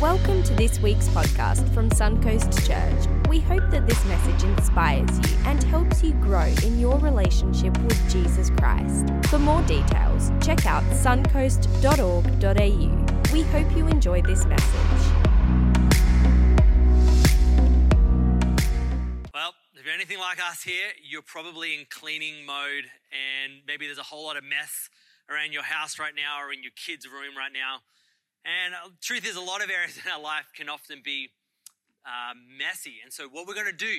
Welcome to this week's podcast from Suncoast Church. We hope that this message inspires you and helps you grow in your relationship with Jesus Christ. For more details, check out suncoast.org.au. We hope you enjoy this message. Well, if you're anything like us here, you're probably in cleaning mode, and maybe there's a whole lot of mess around your house right now or in your kids' room right now. And uh, truth is, a lot of areas in our life can often be uh, messy. And so, what we're going to do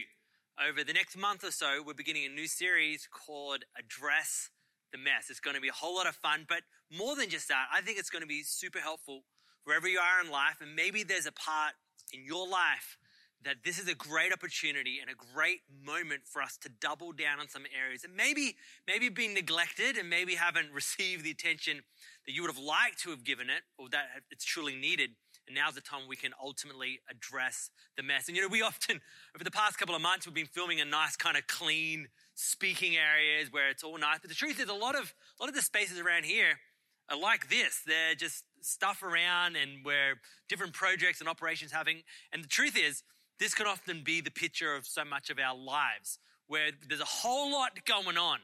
over the next month or so, we're beginning a new series called Address the Mess. It's going to be a whole lot of fun, but more than just that, I think it's going to be super helpful wherever you are in life. And maybe there's a part in your life that this is a great opportunity and a great moment for us to double down on some areas that maybe maybe being neglected and maybe haven't received the attention that you would have liked to have given it or that it's truly needed. And now's the time we can ultimately address the mess. And you know, we often, over the past couple of months, we've been filming a nice kind of clean speaking areas where it's all nice. But the truth is, a lot of a lot of the spaces around here are like this. They're just stuff around and where different projects and operations having. And the truth is, this can often be the picture of so much of our lives, where there's a whole lot going on.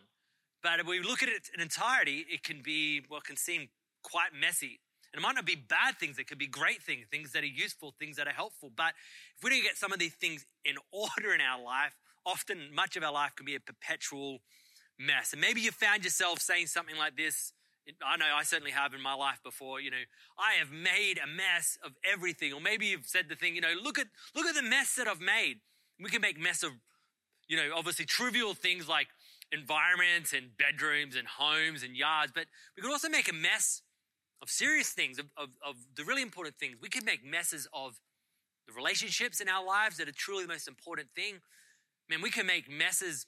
But if we look at it in entirety, it can be what can seem quite messy. And it might not be bad things, it could be great things, things that are useful, things that are helpful. But if we don't get some of these things in order in our life, often much of our life can be a perpetual mess. And maybe you found yourself saying something like this. I know I certainly have in my life before, you know, I have made a mess of everything. Or maybe you've said the thing, you know, look at look at the mess that I've made. We can make mess of, you know, obviously trivial things like environments and bedrooms and homes and yards, but we can also make a mess of serious things, of, of, of the really important things. We can make messes of the relationships in our lives that are truly the most important thing. Man, we can make messes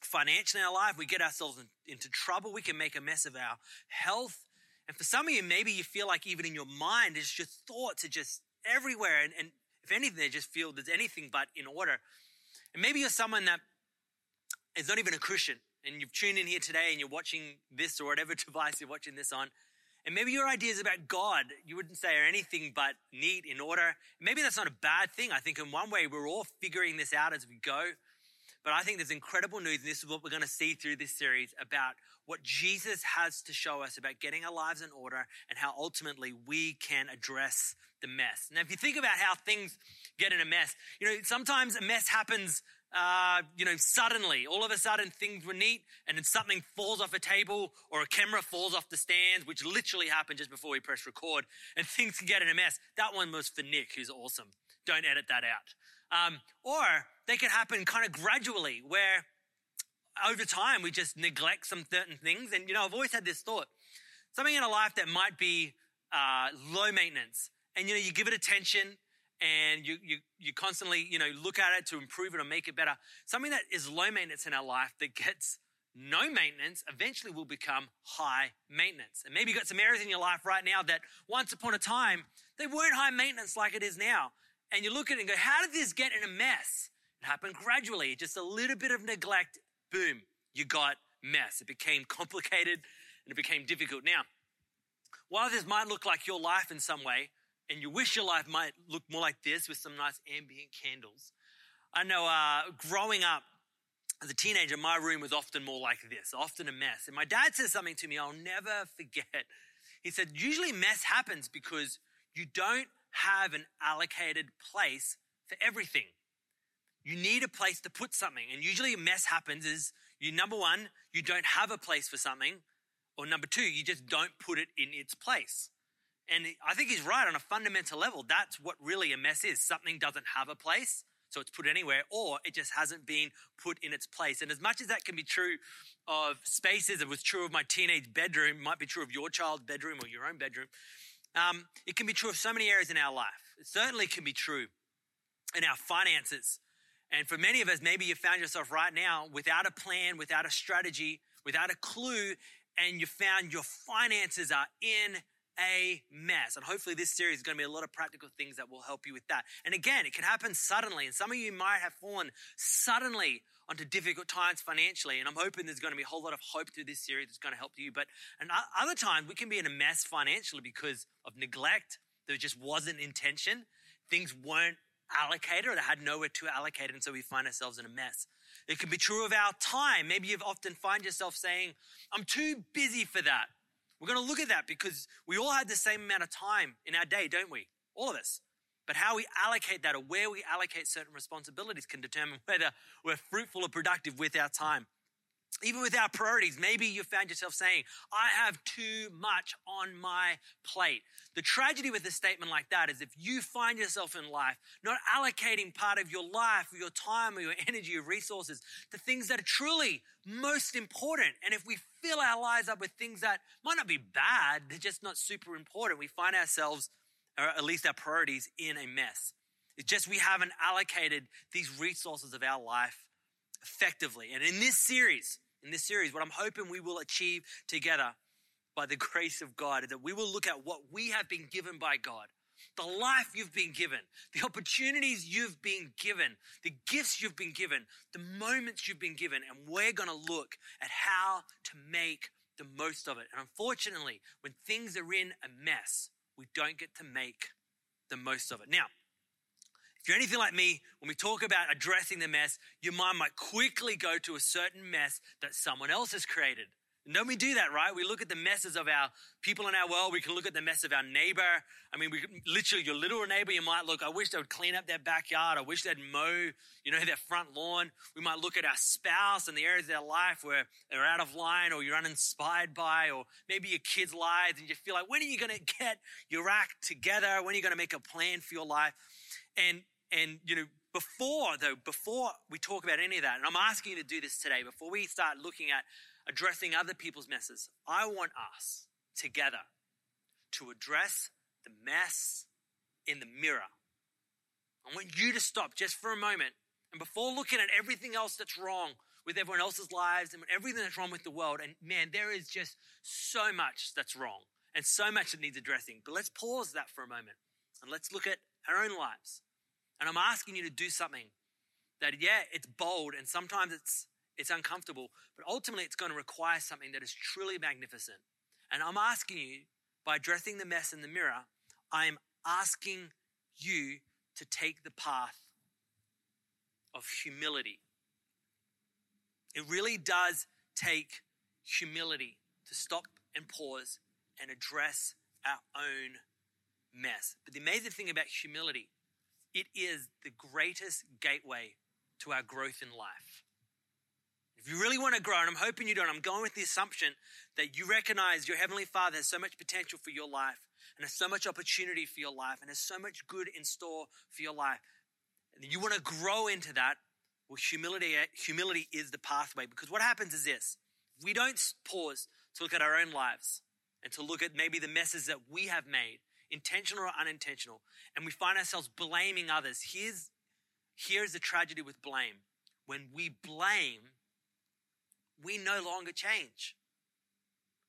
financially in our life. We get ourselves in, into trouble. We can make a mess of our health. And for some of you, maybe you feel like even in your mind, it's just thoughts are just everywhere. And, and if anything, they just feel there's anything but in order. And maybe you're someone that is not even a Christian and you've tuned in here today and you're watching this or whatever device you're watching this on. And maybe your ideas about God, you wouldn't say are anything but neat, in order. Maybe that's not a bad thing. I think in one way we're all figuring this out as we go. But I think there's incredible news, and this is what we're going to see through this series about what Jesus has to show us about getting our lives in order and how ultimately we can address the mess. Now, if you think about how things get in a mess, you know, sometimes a mess happens uh, you know, suddenly, all of a sudden things were neat and then something falls off a table or a camera falls off the stands, which literally happened just before we press record and things can get in a mess. That one was for Nick, who's awesome. Don't edit that out. Um, or they could happen kind of gradually where over time we just neglect some certain things. And, you know, I've always had this thought something in a life that might be uh, low maintenance and, you know, you give it attention and you, you, you constantly, you know, look at it to improve it or make it better. Something that is low maintenance in our life that gets no maintenance eventually will become high maintenance. And maybe you've got some areas in your life right now that once upon a time, they weren't high maintenance like it is now. And you look at it and go, how did this get in a mess? It happened gradually, just a little bit of neglect, boom, you got mess. It became complicated and it became difficult. Now, while this might look like your life in some way, and you wish your life might look more like this with some nice ambient candles. I know uh, growing up as a teenager, my room was often more like this, often a mess. And my dad says something to me I'll never forget. He said, Usually, mess happens because you don't have an allocated place for everything. You need a place to put something. And usually, a mess happens is you, number one, you don't have a place for something. Or number two, you just don't put it in its place. And I think he's right on a fundamental level. That's what really a mess is. Something doesn't have a place, so it's put anywhere, or it just hasn't been put in its place. And as much as that can be true of spaces, it was true of my teenage bedroom, might be true of your child's bedroom or your own bedroom. Um, it can be true of so many areas in our life. It certainly can be true in our finances. And for many of us, maybe you found yourself right now without a plan, without a strategy, without a clue, and you found your finances are in a mess. And hopefully, this series is going to be a lot of practical things that will help you with that. And again, it can happen suddenly. And some of you might have fallen suddenly onto difficult times financially. And I'm hoping there's going to be a whole lot of hope through this series that's going to help you. But and other times, we can be in a mess financially because of neglect, there just wasn't intention. Things weren't allocated or they had nowhere to allocate, and so we find ourselves in a mess. It can be true of our time. Maybe you've often find yourself saying, I'm too busy for that. We're going to look at that because we all have the same amount of time in our day, don't we? All of us. But how we allocate that or where we allocate certain responsibilities can determine whether we're fruitful or productive with our time even with our priorities, maybe you found yourself saying, I have too much on my plate. The tragedy with a statement like that is if you find yourself in life not allocating part of your life, or your time, or your energy, or resources to things that are truly most important, and if we fill our lives up with things that might not be bad, they're just not super important, we find ourselves, or at least our priorities, in a mess. It's just we haven't allocated these resources of our life effectively. And in this series, in this series, what I'm hoping we will achieve together by the grace of God is that we will look at what we have been given by God, the life you've been given, the opportunities you've been given, the gifts you've been given, the moments you've been given, and we're going to look at how to make the most of it. And unfortunately, when things are in a mess, we don't get to make the most of it. Now, if you're anything like me, when we talk about addressing the mess, your mind might quickly go to a certain mess that someone else has created. And don't we do that, right? We look at the messes of our people in our world. We can look at the mess of our neighbor. I mean, we literally, your little neighbor, you might look, I wish they would clean up their backyard. I wish they'd mow, you know, their front lawn. We might look at our spouse and the areas of their life where they're out of line or you're uninspired by, or maybe your kids' lives and you feel like, when are you going to get your act together? When are you going to make a plan for your life? And, and, you know, before though, before we talk about any of that, and I'm asking you to do this today, before we start looking at addressing other people's messes, I want us together to address the mess in the mirror. I want you to stop just for a moment. And before looking at everything else that's wrong with everyone else's lives and everything that's wrong with the world, and man, there is just so much that's wrong and so much that needs addressing. But let's pause that for a moment and let's look at our own lives. And I'm asking you to do something that, yeah, it's bold and sometimes it's, it's uncomfortable, but ultimately it's going to require something that is truly magnificent. And I'm asking you, by addressing the mess in the mirror, I'm asking you to take the path of humility. It really does take humility to stop and pause and address our own mess. But the amazing thing about humility it is the greatest gateway to our growth in life. If you really want to grow, and I'm hoping you don't, I'm going with the assumption that you recognize your Heavenly Father has so much potential for your life and has so much opportunity for your life and has so much good in store for your life. And you want to grow into that. Well, humility, humility is the pathway because what happens is this. We don't pause to look at our own lives and to look at maybe the messes that we have made intentional or unintentional, and we find ourselves blaming others. Here's, here's the tragedy with blame. When we blame, we no longer change.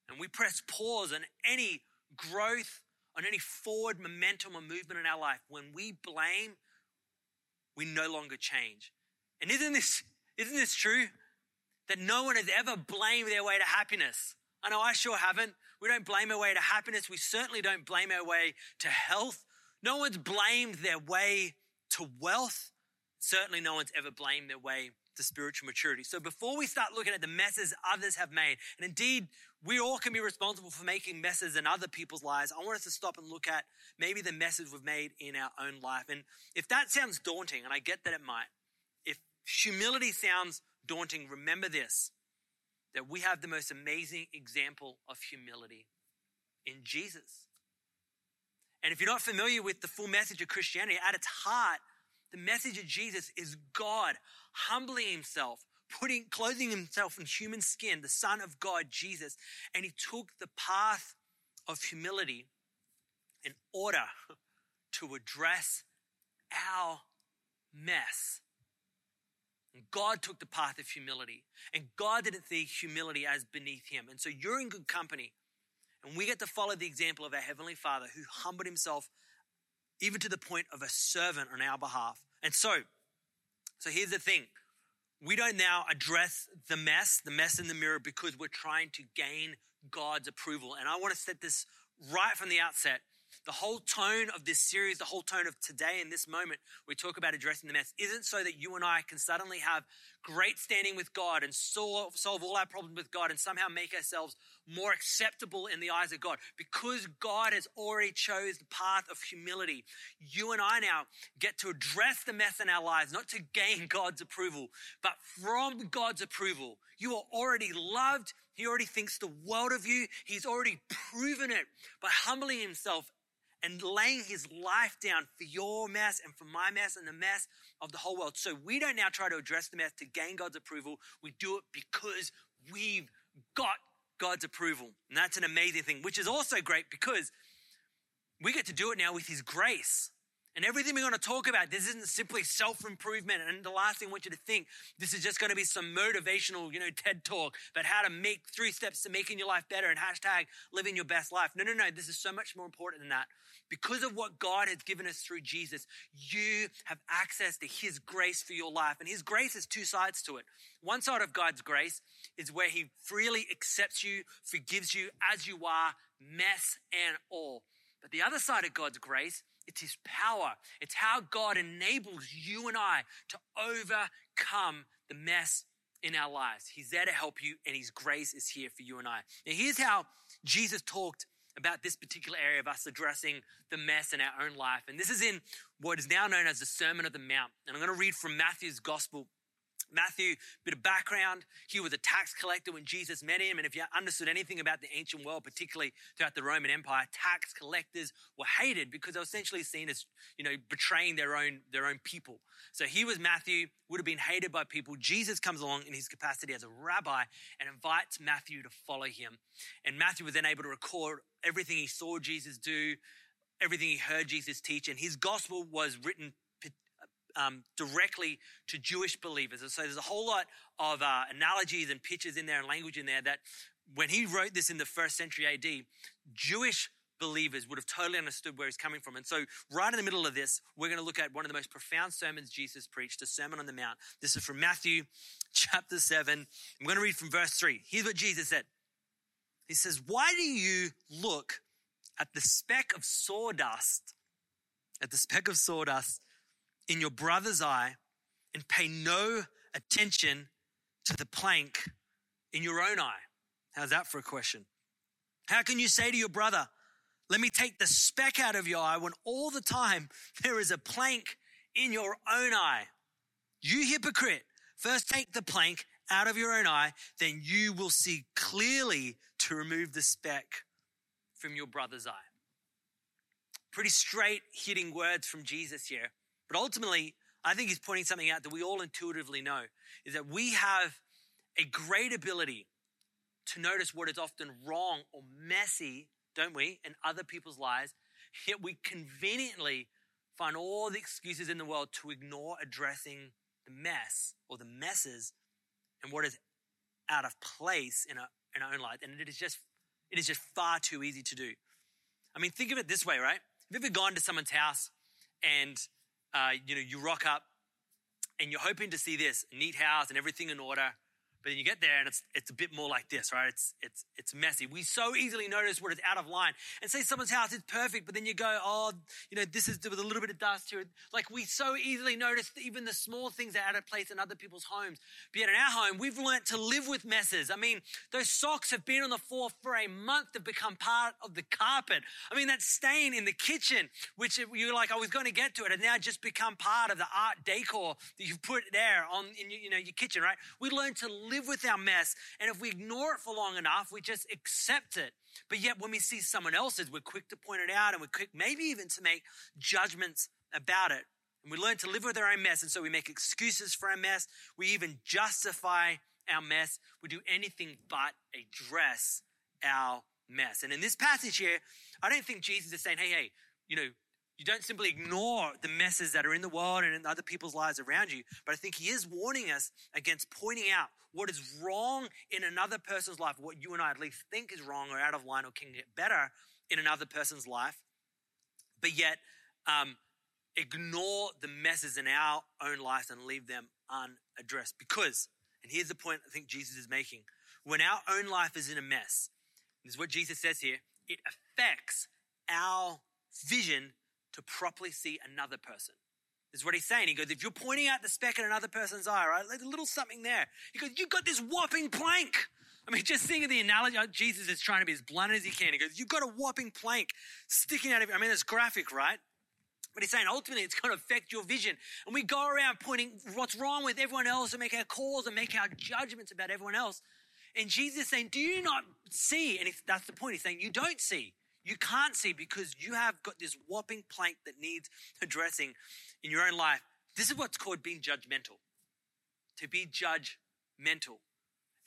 And we press pause on any growth, on any forward momentum or movement in our life. When we blame, we no longer change. And isn't this, isn't this true? That no one has ever blamed their way to happiness. I know I sure haven't. We don't blame our way to happiness. We certainly don't blame our way to health. No one's blamed their way to wealth. Certainly, no one's ever blamed their way to spiritual maturity. So, before we start looking at the messes others have made, and indeed, we all can be responsible for making messes in other people's lives, I want us to stop and look at maybe the messes we've made in our own life. And if that sounds daunting, and I get that it might, if humility sounds daunting, remember this that we have the most amazing example of humility in Jesus. And if you're not familiar with the full message of Christianity, at its heart, the message of Jesus is God humbling himself, putting, clothing himself in human skin, the Son of God, Jesus, and he took the path of humility in order to address our mess and God took the path of humility. And God didn't see humility as beneath him. And so you're in good company. And we get to follow the example of our Heavenly Father who humbled himself even to the point of a servant on our behalf. And so, so here's the thing. We don't now address the mess, the mess in the mirror, because we're trying to gain God's approval. And I want to set this right from the outset. The whole tone of this series, the whole tone of today in this moment, we talk about addressing the mess, isn't so that you and I can suddenly have great standing with God and solve, solve all our problems with God and somehow make ourselves more acceptable in the eyes of God. Because God has already chose the path of humility, you and I now get to address the mess in our lives, not to gain God's approval, but from God's approval. You are already loved. He already thinks the world of you. He's already proven it by humbling himself and laying his life down for your mess and for my mess and the mess of the whole world. So we don't now try to address the mess to gain God's approval. We do it because we've got God's approval. And that's an amazing thing, which is also great because we get to do it now with his grace. And everything we're going to talk about, this isn't simply self improvement. And the last thing I want you to think, this is just going to be some motivational, you know, TED talk about how to make three steps to making your life better and hashtag living your best life. No, no, no. This is so much more important than that. Because of what God has given us through Jesus, you have access to His grace for your life. And His grace has two sides to it. One side of God's grace is where He freely accepts you, forgives you as you are, mess and all. But the other side of God's grace it's His power. It's how God enables you and I to overcome the mess in our lives. He's there to help you, and His grace is here for you and I. Now, here's how Jesus talked about this particular area of us addressing the mess in our own life. And this is in what is now known as the Sermon of the Mount. And I'm going to read from Matthew's Gospel Matthew, bit of background. He was a tax collector when Jesus met him. And if you understood anything about the ancient world, particularly throughout the Roman Empire, tax collectors were hated because they were essentially seen as, you know, betraying their own, their own people. So he was Matthew, would have been hated by people. Jesus comes along in his capacity as a rabbi and invites Matthew to follow him. And Matthew was then able to record everything he saw Jesus do, everything he heard Jesus teach. And his gospel was written um, directly to Jewish believers. And so there's a whole lot of uh, analogies and pictures in there and language in there that when he wrote this in the first century AD, Jewish believers would have totally understood where he's coming from. And so, right in the middle of this, we're going to look at one of the most profound sermons Jesus preached, the Sermon on the Mount. This is from Matthew chapter 7. I'm going to read from verse 3. Here's what Jesus said He says, Why do you look at the speck of sawdust, at the speck of sawdust in your brother's eye and pay no attention to the plank in your own eye? How's that for a question? How can you say to your brother, let me take the speck out of your eye when all the time there is a plank in your own eye? You hypocrite, first take the plank out of your own eye, then you will see clearly to remove the speck from your brother's eye. Pretty straight hitting words from Jesus here. But ultimately, I think he's pointing something out that we all intuitively know is that we have a great ability to notice what is often wrong or messy, don't we, in other people's lives, yet we conveniently find all the excuses in the world to ignore addressing the mess or the messes and what is out of place in our, in our own life. And it is just it is just far too easy to do. I mean, think of it this way, right? Have you ever gone to someone's house and uh, you know, you rock up and you're hoping to see this neat house and everything in order. But then you get there and it's, it's a bit more like this, right? It's, it's, it's messy. We so easily notice what is out of line. And say someone's house is perfect, but then you go, oh, you know, this is with a little bit of dust here. Like we so easily notice even the small things are out of place in other people's homes. But yet in our home, we've learned to live with messes. I mean, those socks have been on the floor for a month to become part of the carpet. I mean, that stain in the kitchen, which you're like, I was going to get to it, and now just become part of the art decor that you've put there on in you know, your kitchen, right? We learn to live with our mess. And if we ignore it for long enough, we just accept it. But yet, when we see someone else's, we're quick to point it out and we're quick, maybe even to make judgments about it. And we learn to live with our own mess. And so we make excuses for our mess. We even justify our mess. We do anything but address our mess. And in this passage here, I don't think Jesus is saying, hey, hey, you know, you don't simply ignore the messes that are in the world and in other people's lives around you, but I think he is warning us against pointing out what is wrong in another person's life, what you and I at least think is wrong or out of line or can get better in another person's life, but yet um, ignore the messes in our own lives and leave them unaddressed. Because, and here's the point I think Jesus is making when our own life is in a mess, this is what Jesus says here, it affects our vision to properly see another person. This is what he's saying. He goes, if you're pointing out the speck in another person's eye, right, there's a little something there. He goes, you've got this whopping plank. I mean, just think of the analogy. Uh, Jesus is trying to be as blunt as he can. He goes, you've got a whopping plank sticking out of it. I mean, it's graphic, right? But he's saying ultimately it's going to affect your vision. And we go around pointing what's wrong with everyone else and make our calls and make our judgments about everyone else. And Jesus is saying, Do you not see? And that's the point. He's saying, You don't see. You can't see because you have got this whopping plank that needs addressing in your own life. This is what's called being judgmental. To be judgmental.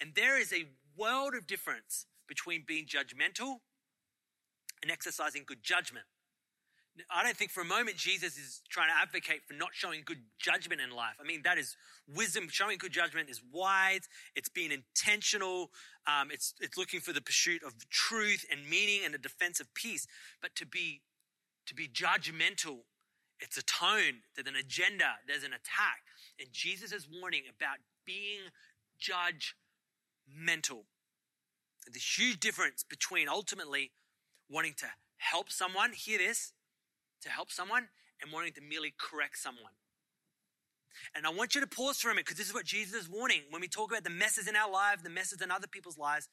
And there is a world of difference between being judgmental and exercising good judgment. I don't think for a moment Jesus is trying to advocate for not showing good judgment in life. I mean, that is wisdom. Showing good judgment is wise. It's being intentional. Um, it's, it's looking for the pursuit of truth and meaning and the defense of peace. But to be, to be judgmental, it's a tone. There's an agenda. There's an attack. And Jesus is warning about being judgmental. The huge difference between ultimately wanting to help someone, hear this, to help someone and wanting to merely correct someone. And I want you to pause for a minute because this is what Jesus is warning. When we talk about the messes in our lives, the messes in other people's lives,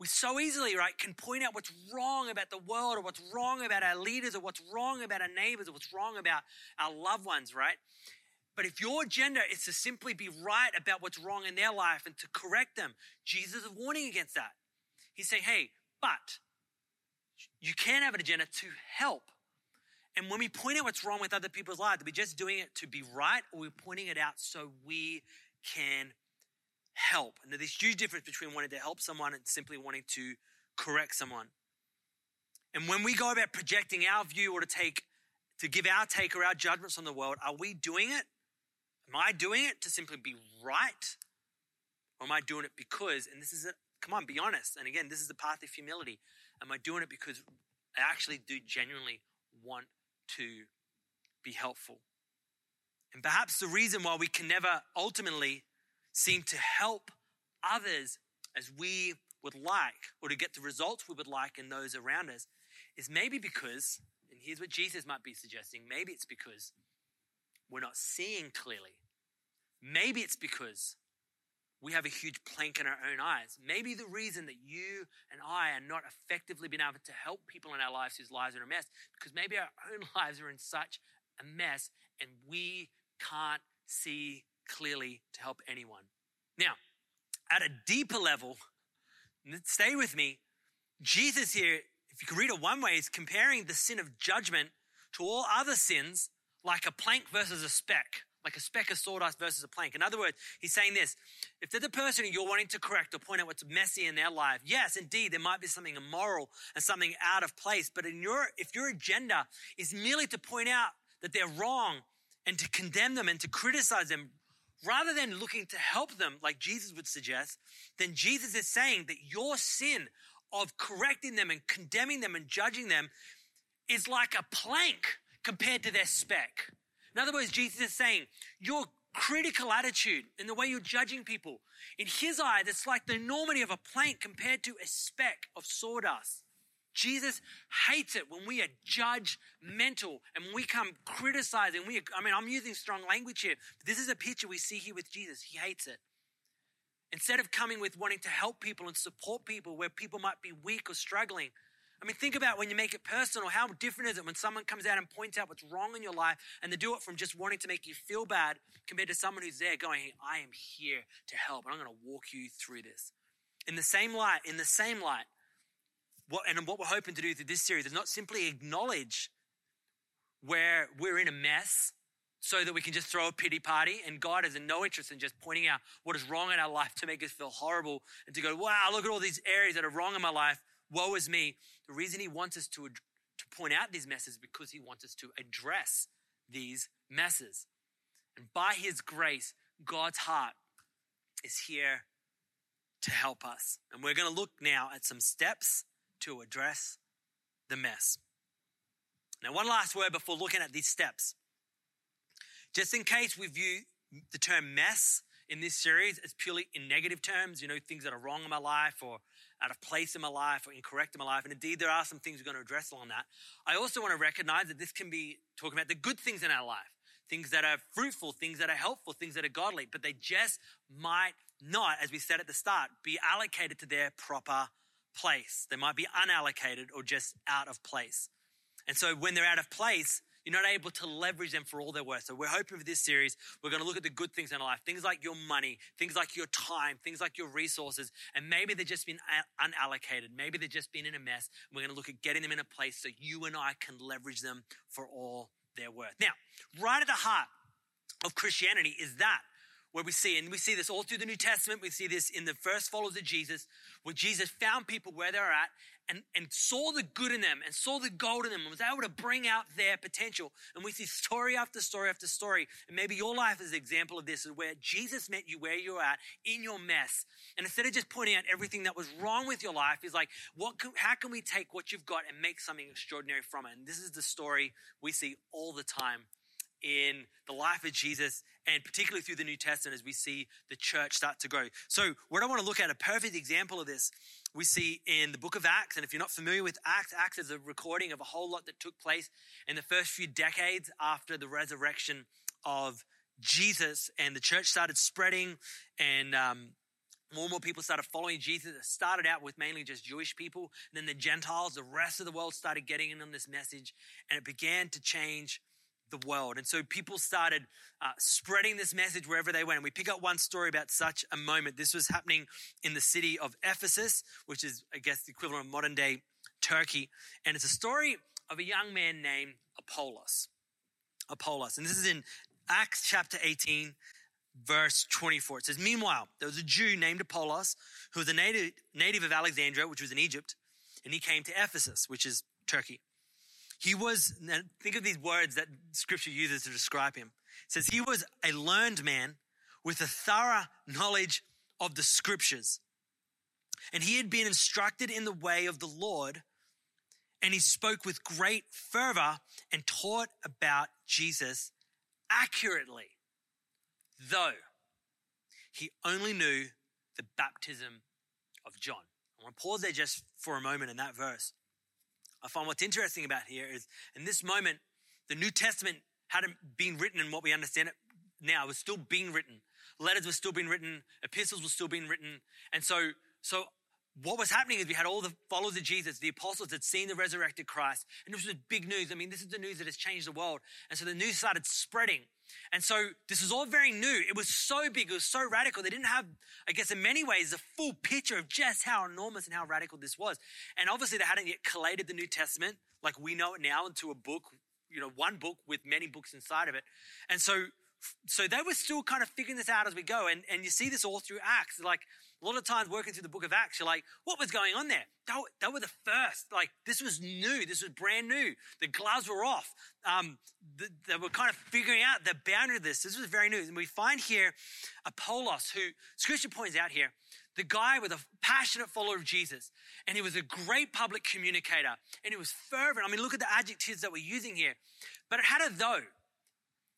we so easily, right, can point out what's wrong about the world or what's wrong about our leaders or what's wrong about our neighbors or what's wrong about our loved ones, right? But if your agenda is to simply be right about what's wrong in their life and to correct them, Jesus is warning against that. He's saying, hey, but you can have an agenda to help and when we point out what's wrong with other people's lives, are we just doing it to be right or we're pointing it out so we can help? And there's this huge difference between wanting to help someone and simply wanting to correct someone. And when we go about projecting our view or to take, to give our take or our judgments on the world, are we doing it? Am I doing it to simply be right? Or am I doing it because, and this is it, come on, be honest. And again, this is the path of humility. Am I doing it because I actually do genuinely want to be helpful. And perhaps the reason why we can never ultimately seem to help others as we would like or to get the results we would like in those around us is maybe because, and here's what Jesus might be suggesting maybe it's because we're not seeing clearly. Maybe it's because we have a huge plank in our own eyes. Maybe the reason that you and I are not effectively being able to help people in our lives whose lives are a mess, because maybe our own lives are in such a mess and we can't see clearly to help anyone. Now, at a deeper level, stay with me. Jesus here, if you can read it one way, is comparing the sin of judgment to all other sins like a plank versus a speck like a speck of sawdust versus a plank. In other words, he's saying this if they're the person you're wanting to correct or point out what's messy in their life, yes, indeed, there might be something immoral and something out of place. But in your, if your agenda is merely to point out that they're wrong and to condemn them and to criticize them, rather than looking to help them, like Jesus would suggest, then Jesus is saying that your sin of correcting them and condemning them and judging them is like a plank compared to their speck. In other words, Jesus is saying, your critical attitude and the way you're judging people, in his eye, that's like the enormity of a plank compared to a speck of sawdust. Jesus hates it when we are judgmental and we come criticizing. We, I mean, I'm using strong language here. But this is a picture we see here with Jesus. He hates it. Instead of coming with wanting to help people and support people where people might be weak or struggling, I mean, think about when you make it personal. How different is it when someone comes out and points out what's wrong in your life and they do it from just wanting to make you feel bad compared to someone who's there going, hey, I am here to help and I'm going to walk you through this. In the same light, in the same light, what, and what we're hoping to do through this series is not simply acknowledge where we're in a mess so that we can just throw a pity party and God has no interest in just pointing out what is wrong in our life to make us feel horrible and to go, wow, look at all these areas that are wrong in my life woe is me. The reason he wants us to, to point out these messes because he wants us to address these messes. And by his grace, God's heart is here to help us. And we're going to look now at some steps to address the mess. Now, one last word before looking at these steps. Just in case we view the term mess in this series as purely in negative terms, you know, things that are wrong in my life or out of place in my life or incorrect in my life. And indeed, there are some things we're going to address along that. I also want to recognize that this can be talking about the good things in our life, things that are fruitful, things that are helpful, things that are godly, but they just might not, as we said at the start, be allocated to their proper place. They might be unallocated or just out of place. And so when they're out of place, you're not able to leverage them for all they're worth. So we're hoping for this series, we're going to look at the good things in our life, things like your money, things like your time, things like your resources, and maybe they've just been unallocated. Maybe they've just been in a mess. We're going to look at getting them in a place so you and I can leverage them for all they're worth. Now, right at the heart of Christianity is that where we see, and we see this all through the New Testament. We see this in the first followers of Jesus, where Jesus found people where they're at and, and saw the good in them and saw the gold in them and was able to bring out their potential. And we see story after story after story. And maybe your life is an example of this, is where Jesus met you where you're at in your mess. And instead of just pointing out everything that was wrong with your life, he's like, what can, how can we take what you've got and make something extraordinary from it? And this is the story we see all the time in the life of Jesus and particularly through the New Testament as we see the church start to grow. So, what I want to look at, a perfect example of this, we see in the book of Acts. And if you're not familiar with Acts, Acts is a recording of a whole lot that took place in the first few decades after the resurrection of Jesus. And the church started spreading and, um, more and more people started following Jesus. It started out with mainly just Jewish people. And then the Gentiles, the rest of the world started getting in on this message. And it began to change the world. And so people started uh, spreading this message wherever they went. And we pick up one story about such a moment. This was happening in the city of Ephesus, which is, I guess, the equivalent of modern day Turkey. And it's a story of a young man named Apollos. Apollos. And this is in Acts chapter 18, verse 24. It says, Meanwhile, there was a Jew named Apollos who was a native, native of Alexandria, which was in Egypt, and he came to Ephesus, which is Turkey. He was, think of these words that scripture uses to describe him. It says he was a learned man with a thorough knowledge of the scriptures. And he had been instructed in the way of the Lord, and he spoke with great fervor and taught about Jesus accurately, though he only knew the baptism of John. I want to pause there just for a moment in that verse. I find what's interesting about here is in this moment, the New Testament hadn't been written in what we understand it now. It was still being written. Letters were still being written. Epistles were still being written. And so, so what was happening is we had all the followers of Jesus, the apostles had seen the resurrected Christ. And this was big news. I mean, this is the news that has changed the world. And so the news started spreading. And so this was all very new. It was so big. It was so radical. They didn't have, I guess, in many ways, the full picture of just how enormous and how radical this was. And obviously they hadn't yet collated the New Testament like we know it now into a book, you know, one book with many books inside of it. And so, so they were still kind of figuring this out as we go. And, and you see this all through Acts. Like a lot of times working through the book of Acts, you're like, what was going on there? They were, they were the first. Like, this was new. This was brand new. The gloves were off. Um, the, they were kind of figuring out the boundary of this. This was very new. And we find here Apollos, who scripture points out here, the guy with a passionate follower of Jesus. And he was a great public communicator. And he was fervent. I mean, look at the adjectives that we're using here. But it had a though.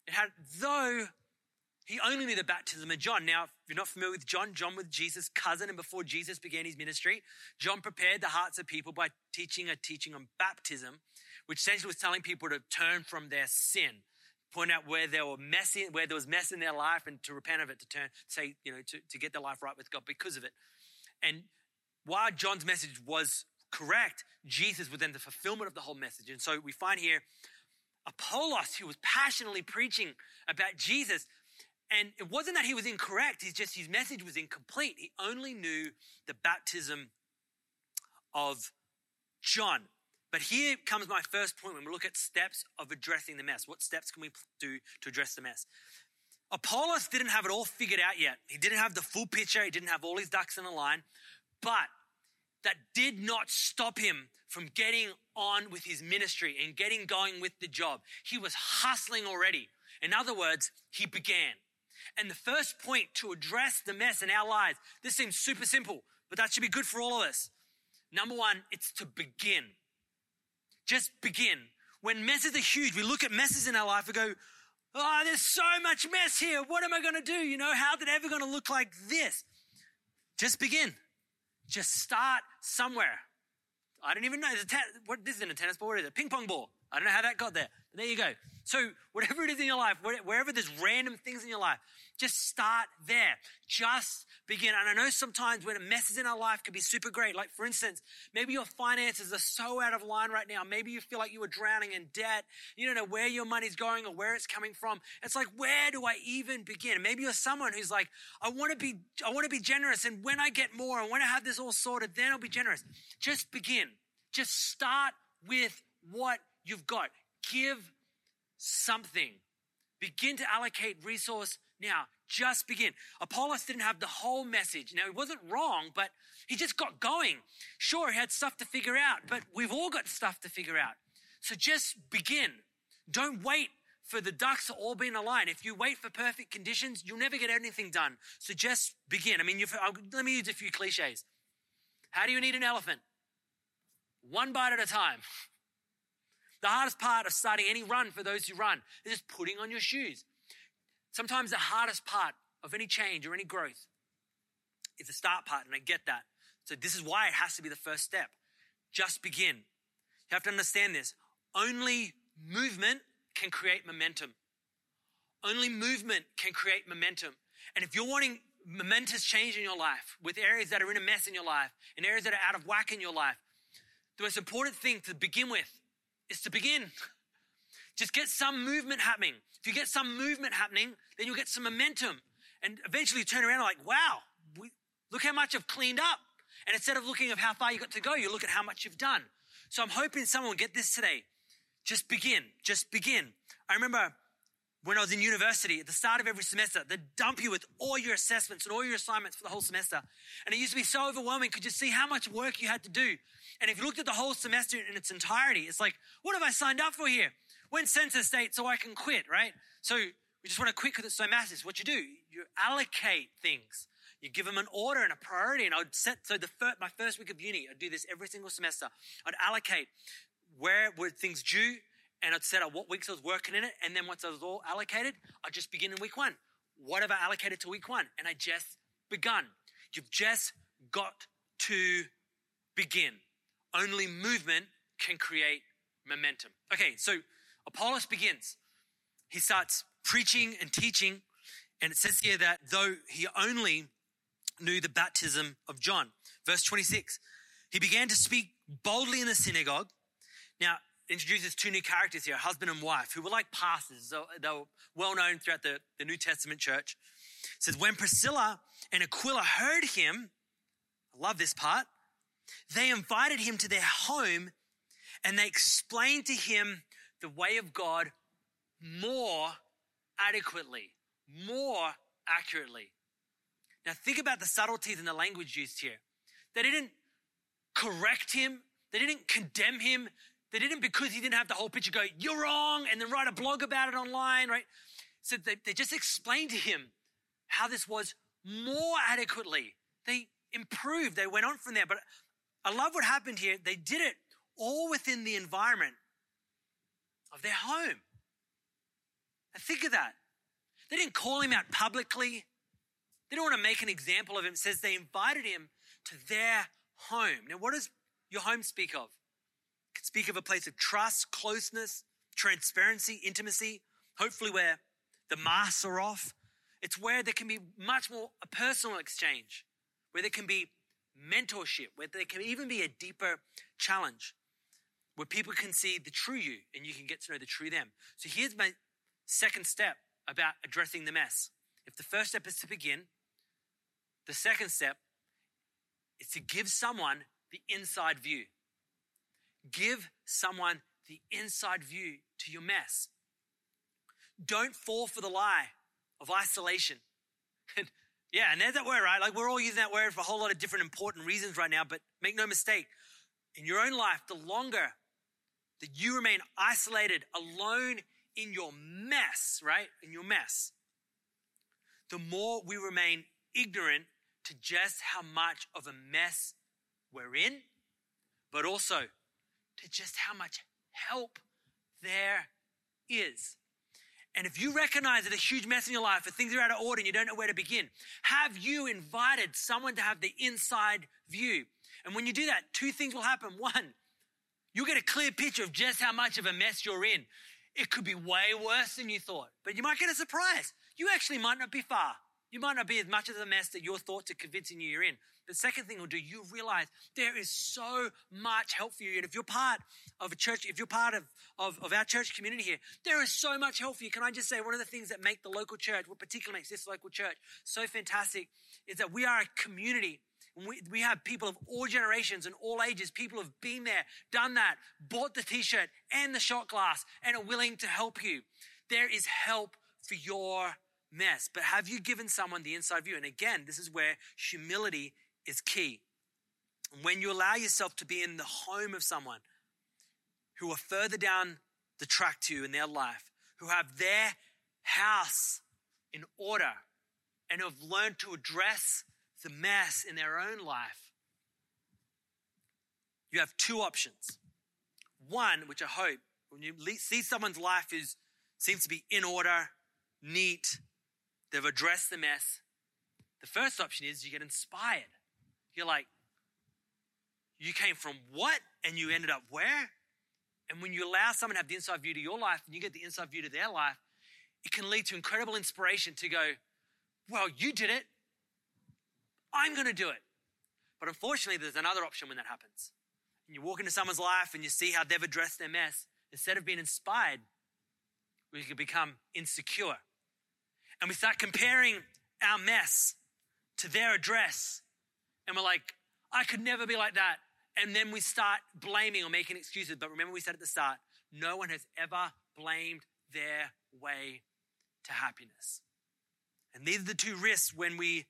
It had though he only knew the baptism of John. Now, if you're not familiar with John, John was Jesus' cousin, and before Jesus began his ministry, John prepared the hearts of people by teaching a teaching on baptism, which essentially was telling people to turn from their sin, point out where they were where there was mess in their life, and to repent of it, to turn, say, you know, to, to get their life right with God because of it. And while John's message was correct, Jesus was then the fulfillment of the whole message. And so we find here Apollos, who was passionately preaching about Jesus, and it wasn't that he was incorrect, he's just his message was incomplete. He only knew the baptism of John. But here comes my first point when we look at steps of addressing the mess. What steps can we do to address the mess? Apollos didn't have it all figured out yet. He didn't have the full picture, he didn't have all his ducks in a line, but that did not stop him from getting on with his ministry and getting going with the job. He was hustling already. In other words, he began. And the first point to address the mess in our lives, this seems super simple, but that should be good for all of us. Number one, it's to begin. Just begin. When messes are huge, we look at messes in our life and go, oh, there's so much mess here. What am I going to do? You know, how's it ever going to look like this? Just begin. Just start somewhere. I don't even know. What, this isn't a tennis ball. What is it? Ping pong ball. I don't know how that got there. But there you go. So whatever it is in your life, wherever there's random things in your life, just start there. Just begin. And I know sometimes when messes in our life can be super great. Like for instance, maybe your finances are so out of line right now. Maybe you feel like you were drowning in debt. You don't know where your money's going or where it's coming from. It's like, where do I even begin? Maybe you're someone who's like, I want to be, I want to be generous. And when I get more and when I have this all sorted, then I'll be generous. Just begin. Just start with what you've got. Give something. Begin to allocate resource now. Just begin. Apollos didn't have the whole message. Now, he wasn't wrong, but he just got going. Sure, he had stuff to figure out, but we've all got stuff to figure out. So just begin. Don't wait for the ducks to all be in a line. If you wait for perfect conditions, you'll never get anything done. So just begin. I mean, let me use a few cliches. How do you need an elephant? One bite at a time. The hardest part of starting any run for those who run is just putting on your shoes. Sometimes the hardest part of any change or any growth is the start part, and I get that. So this is why it has to be the first step. Just begin. You have to understand this. Only movement can create momentum. Only movement can create momentum. And if you're wanting momentous change in your life, with areas that are in a mess in your life, and areas that are out of whack in your life, the most important thing to begin with is to begin. Just get some movement happening. If you get some movement happening, then you'll get some momentum. And eventually you turn around like, wow, we, look how much I've cleaned up. And instead of looking at how far you got to go, you look at how much you've done. So I'm hoping someone will get this today. Just begin. Just begin. I remember when I was in university, at the start of every semester, they'd dump you with all your assessments and all your assignments for the whole semester. And it used to be so overwhelming because you see how much work you had to do. And if you looked at the whole semester in its entirety, it's like, what have I signed up for here? When census date so I can quit, right? So we just want to quit because it's so massive. What you do, you allocate things. You give them an order and a priority. And I'd set, so the my first week of uni, I'd do this every single semester. I'd allocate where were things due and I'd set up what weeks I was working in it. And then once I was all allocated, I'd just begin in week one. What have I allocated to week one? And I just begun. You've just got to begin. Only movement can create momentum. Okay, so Apollos begins. He starts preaching and teaching, and it says here that though he only knew the baptism of John, verse 26, he began to speak boldly in the synagogue. Now, introduces two new characters here, husband and wife, who were like pastors. They were well known throughout the, the New Testament church. It says, when Priscilla and Aquila heard him, I love this part, they invited him to their home and they explained to him the way of God more adequately, more accurately. Now, think about the subtleties in the language used here. They didn't correct him, they didn't condemn him, they didn't because he didn't have the whole picture go, you're wrong, and then write a blog about it online, right? So they, they just explained to him how this was more adequately. They improved, they went on from there. But I love what happened here. They did it all within the environment of their home. Now think of that. They didn't call him out publicly. They didn't want to make an example of him. It says they invited him to their home. Now, what does your home speak of? Can speak of a place of trust, closeness, transparency, intimacy, hopefully where the masks are off. It's where there can be much more a personal exchange, where there can be mentorship, where there can even be a deeper challenge, where people can see the true you and you can get to know the true them. So here's my second step about addressing the mess. If the first step is to begin, the second step is to give someone the inside view. Give someone the inside view to your mess. Don't fall for the lie of isolation. Yeah, and there's that word, right? Like we're all using that word for a whole lot of different important reasons right now, but make no mistake, in your own life, the longer that you remain isolated, alone in your mess, right? In your mess, the more we remain ignorant to just how much of a mess we're in, but also to just how much help there is. And if you recognize that a huge mess in your life, or things are out of order and you don't know where to begin, have you invited someone to have the inside view? And when you do that, two things will happen. One, you'll get a clear picture of just how much of a mess you're in. It could be way worse than you thought, but you might get a surprise. You actually might not be far. You might not be as much of a mess that your thoughts are convincing you you're in. The second thing will do, you realize there is so much help for you. And if you're part of a church, if you're part of, of, of, our church community here, there is so much help for you. Can I just say, one of the things that make the local church, what particularly makes this local church so fantastic, is that we are a community. We, we have people of all generations and all ages, people have been there, done that, bought the t-shirt and the shot glass and are willing to help you. There is help for your mess. But have you given someone the inside view? And again, this is where humility is key. When you allow yourself to be in the home of someone who are further down the track to you in their life, who have their house in order and who have learned to address the mess in their own life, you have two options. One, which I hope, when you see someone's life is seems to be in order, neat, they've addressed the mess. The first option is you get inspired. You're like, you came from what and you ended up where? And when you allow someone to have the inside view to your life and you get the inside view to their life, it can lead to incredible inspiration to go, well, you did it. I'm going to do it. But unfortunately, there's another option when that happens. And you walk into someone's life and you see how they've addressed their mess. Instead of being inspired, we can become insecure. And we start comparing our mess to their address and we're like, I could never be like that. And then we start blaming or making excuses. But remember, we said at the start, no one has ever blamed their way to happiness. And these are the two risks when we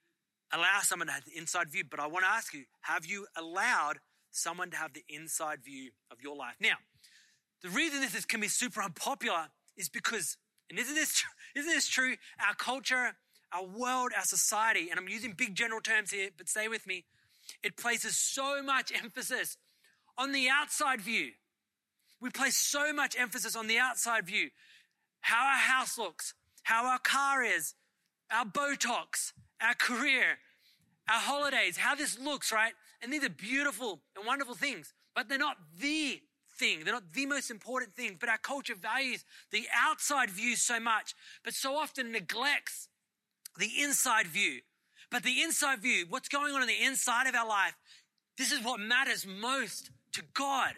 allow someone to have the inside view. But I want to ask you, have you allowed someone to have the inside view of your life? Now, the reason this is, can be super unpopular is because, and isn't this, isn't this true? Our culture our world, our society, and I'm using big general terms here, but stay with me, it places so much emphasis on the outside view. We place so much emphasis on the outside view. How our house looks, how our car is, our Botox, our career, our holidays, how this looks, right? And these are beautiful and wonderful things, but they're not the thing. They're not the most important thing, but our culture values the outside view so much, but so often neglects the inside view. But the inside view, what's going on in the inside of our life, this is what matters most to God.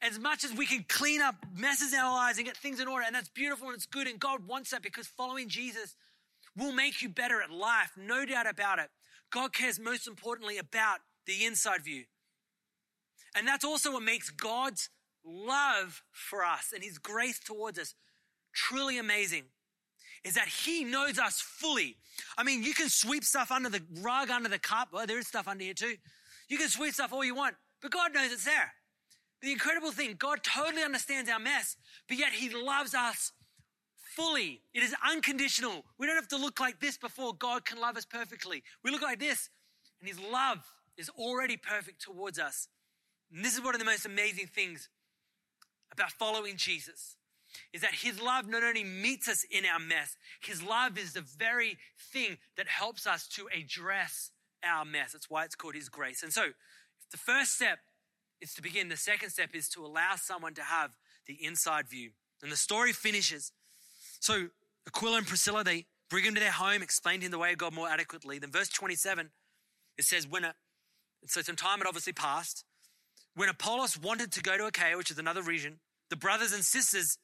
As much as we can clean up messes in our lives and get things in order, and that's beautiful and it's good, and God wants that because following Jesus will make you better at life, no doubt about it. God cares most importantly about the inside view. And that's also what makes God's love for us and his grace towards us truly amazing is that he knows us fully. I mean, you can sweep stuff under the rug, under the cup. Well, there is stuff under here too. You can sweep stuff all you want, but God knows it's there. The incredible thing, God totally understands our mess, but yet he loves us fully. It is unconditional. We don't have to look like this before God can love us perfectly. We look like this, and his love is already perfect towards us. And this is one of the most amazing things about following Jesus is that His love not only meets us in our mess, His love is the very thing that helps us to address our mess. That's why it's called His grace. And so, the first step is to begin, the second step is to allow someone to have the inside view. And the story finishes. So, Aquila and Priscilla, they bring him to their home, explain to him the way of God more adequately. Then, verse 27, it says, when a, so some time had obviously passed. When Apollos wanted to go to Achaia, which is another region, the brothers and sisters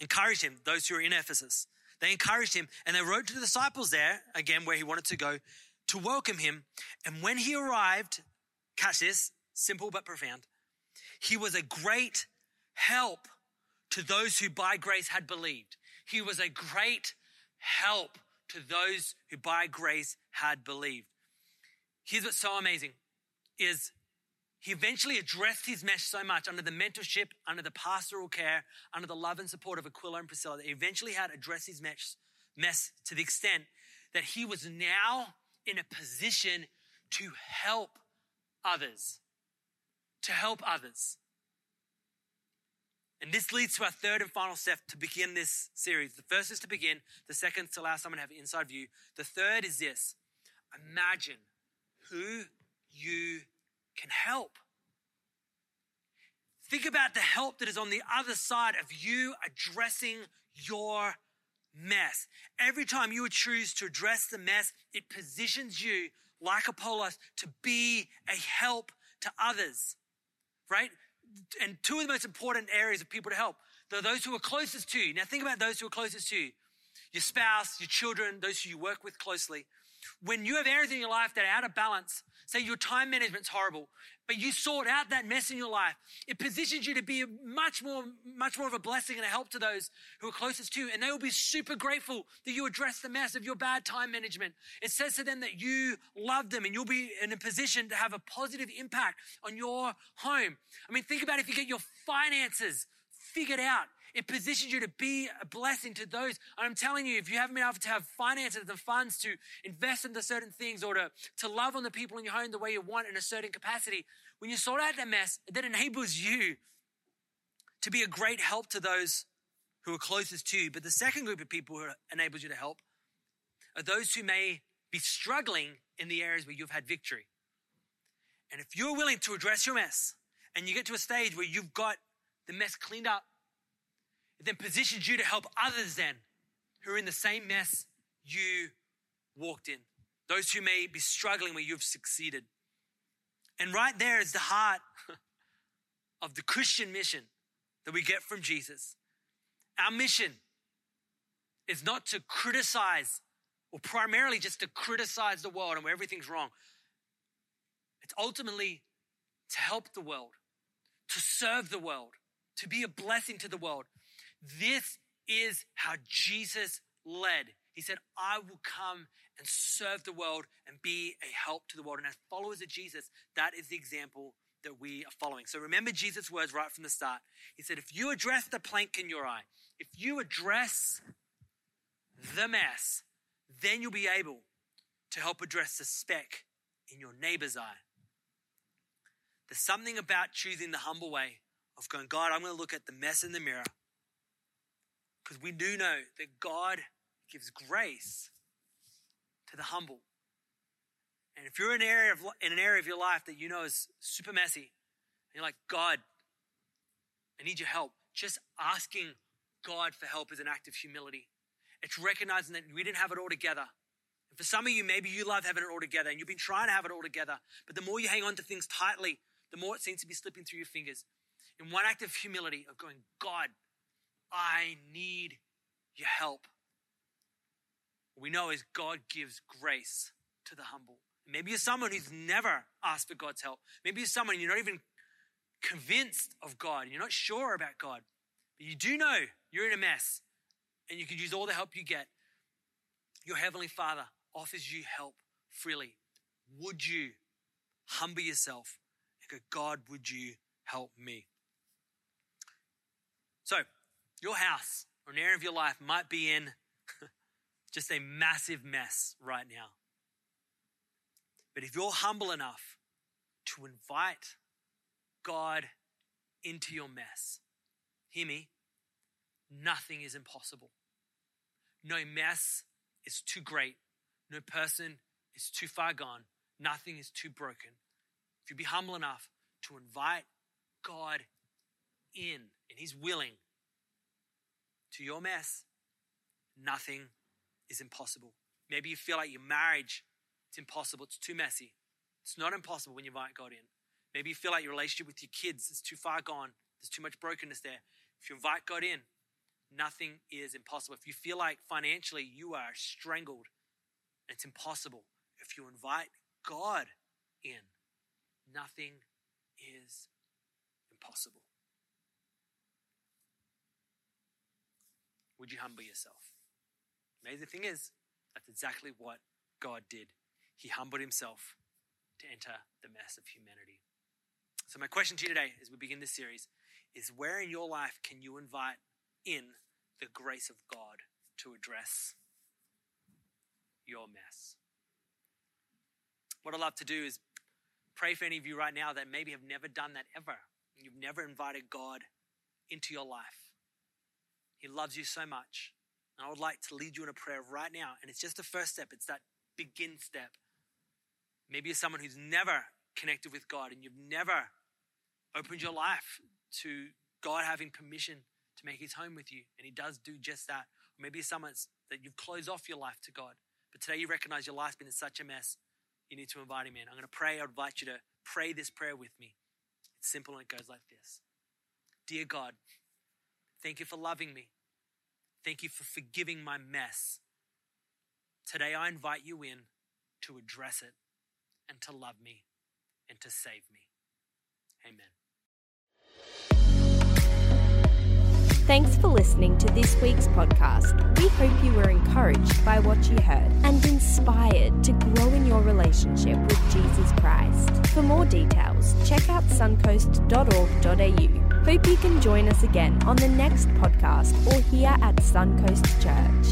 encouraged him, those who were in Ephesus. They encouraged him and they wrote to the disciples there, again, where he wanted to go, to welcome him. And when he arrived, catch this, simple but profound, he was a great help to those who by grace had believed. He was a great help to those who by grace had believed. Here's what's so amazing is he eventually addressed his mess so much under the mentorship, under the pastoral care, under the love and support of Aquila and Priscilla that he eventually had addressed his mess, mess to the extent that he was now in a position to help others. To help others. And this leads to our third and final step to begin this series. The first is to begin, the second is to allow someone to have an inside view. The third is this imagine who you can help. Think about the help that is on the other side of you addressing your mess. Every time you choose to address the mess, it positions you like Apollos to be a help to others, right? And two of the most important areas of people to help. are those who are closest to you. Now think about those who are closest to you. Your spouse, your children, those who you work with closely. When you have areas in your life that are out of balance, say your time management's horrible, but you sort out that mess in your life, it positions you to be much more, much more of a blessing and a help to those who are closest to you. And they will be super grateful that you address the mess of your bad time management. It says to them that you love them and you'll be in a position to have a positive impact on your home. I mean, think about if you get your finances figured out it positions you to be a blessing to those. And I'm telling you, if you haven't been able to have finances and funds to invest into certain things or to, to love on the people in your home the way you want in a certain capacity, when you sort out that mess, that enables you to be a great help to those who are closest to you. But the second group of people who enables you to help are those who may be struggling in the areas where you've had victory. And if you're willing to address your mess and you get to a stage where you've got the mess cleaned up it then positions you to help others then who are in the same mess you walked in. Those who may be struggling where you've succeeded. And right there is the heart of the Christian mission that we get from Jesus. Our mission is not to criticize or primarily just to criticize the world and where everything's wrong. It's ultimately to help the world, to serve the world, to be a blessing to the world, this is how Jesus led. He said, I will come and serve the world and be a help to the world. And as followers of Jesus, that is the example that we are following. So remember Jesus' words right from the start. He said, if you address the plank in your eye, if you address the mess, then you'll be able to help address the speck in your neighbor's eye. There's something about choosing the humble way of going, God, I'm going to look at the mess in the mirror because we do know that God gives grace to the humble. And if you're in an area of, in an area of your life that you know is super messy, and you're like, God, I need your help. Just asking God for help is an act of humility. It's recognizing that we didn't have it all together. And for some of you, maybe you love having it all together and you've been trying to have it all together. But the more you hang on to things tightly, the more it seems to be slipping through your fingers. In one act of humility, of going, God, I need your help. What we know is God gives grace to the humble. Maybe you're someone who's never asked for God's help. Maybe you're someone you're not even convinced of God. You're not sure about God. But you do know you're in a mess and you could use all the help you get. Your Heavenly Father offers you help freely. Would you humble yourself and go, God, would you help me? So, your house or an area of your life might be in just a massive mess right now. But if you're humble enough to invite God into your mess, hear me, nothing is impossible. No mess is too great. No person is too far gone. Nothing is too broken. If you be humble enough to invite God in, and He's willing to your mess, nothing is impossible. Maybe you feel like your marriage, it's impossible, it's too messy. It's not impossible when you invite God in. Maybe you feel like your relationship with your kids is too far gone, there's too much brokenness there. If you invite God in, nothing is impossible. If you feel like financially you are strangled, it's impossible. If you invite God in, nothing is impossible. Would you humble yourself? Amazing thing is, that's exactly what God did. He humbled himself to enter the mess of humanity. So, my question to you today as we begin this series is where in your life can you invite in the grace of God to address your mess? What I'd love to do is pray for any of you right now that maybe have never done that ever. You've never invited God into your life. He loves you so much. And I would like to lead you in a prayer right now. And it's just the first step, it's that begin step. Maybe you're someone who's never connected with God and you've never opened your life to God having permission to make his home with you. And he does do just that. Or maybe someone that you've closed off your life to God. But today you recognize your life's been in such a mess, you need to invite him in. I'm going to pray. I invite you to pray this prayer with me. It's simple and it goes like this Dear God, thank you for loving me. Thank you for forgiving my mess. Today I invite you in to address it and to love me and to save me. Amen. Thanks for listening to this week's podcast. We hope you were encouraged by what you heard and inspired to grow in your relationship with Jesus Christ. For more details, check out suncoast.org.au. Hope you can join us again on the next podcast or here at Suncoast Church.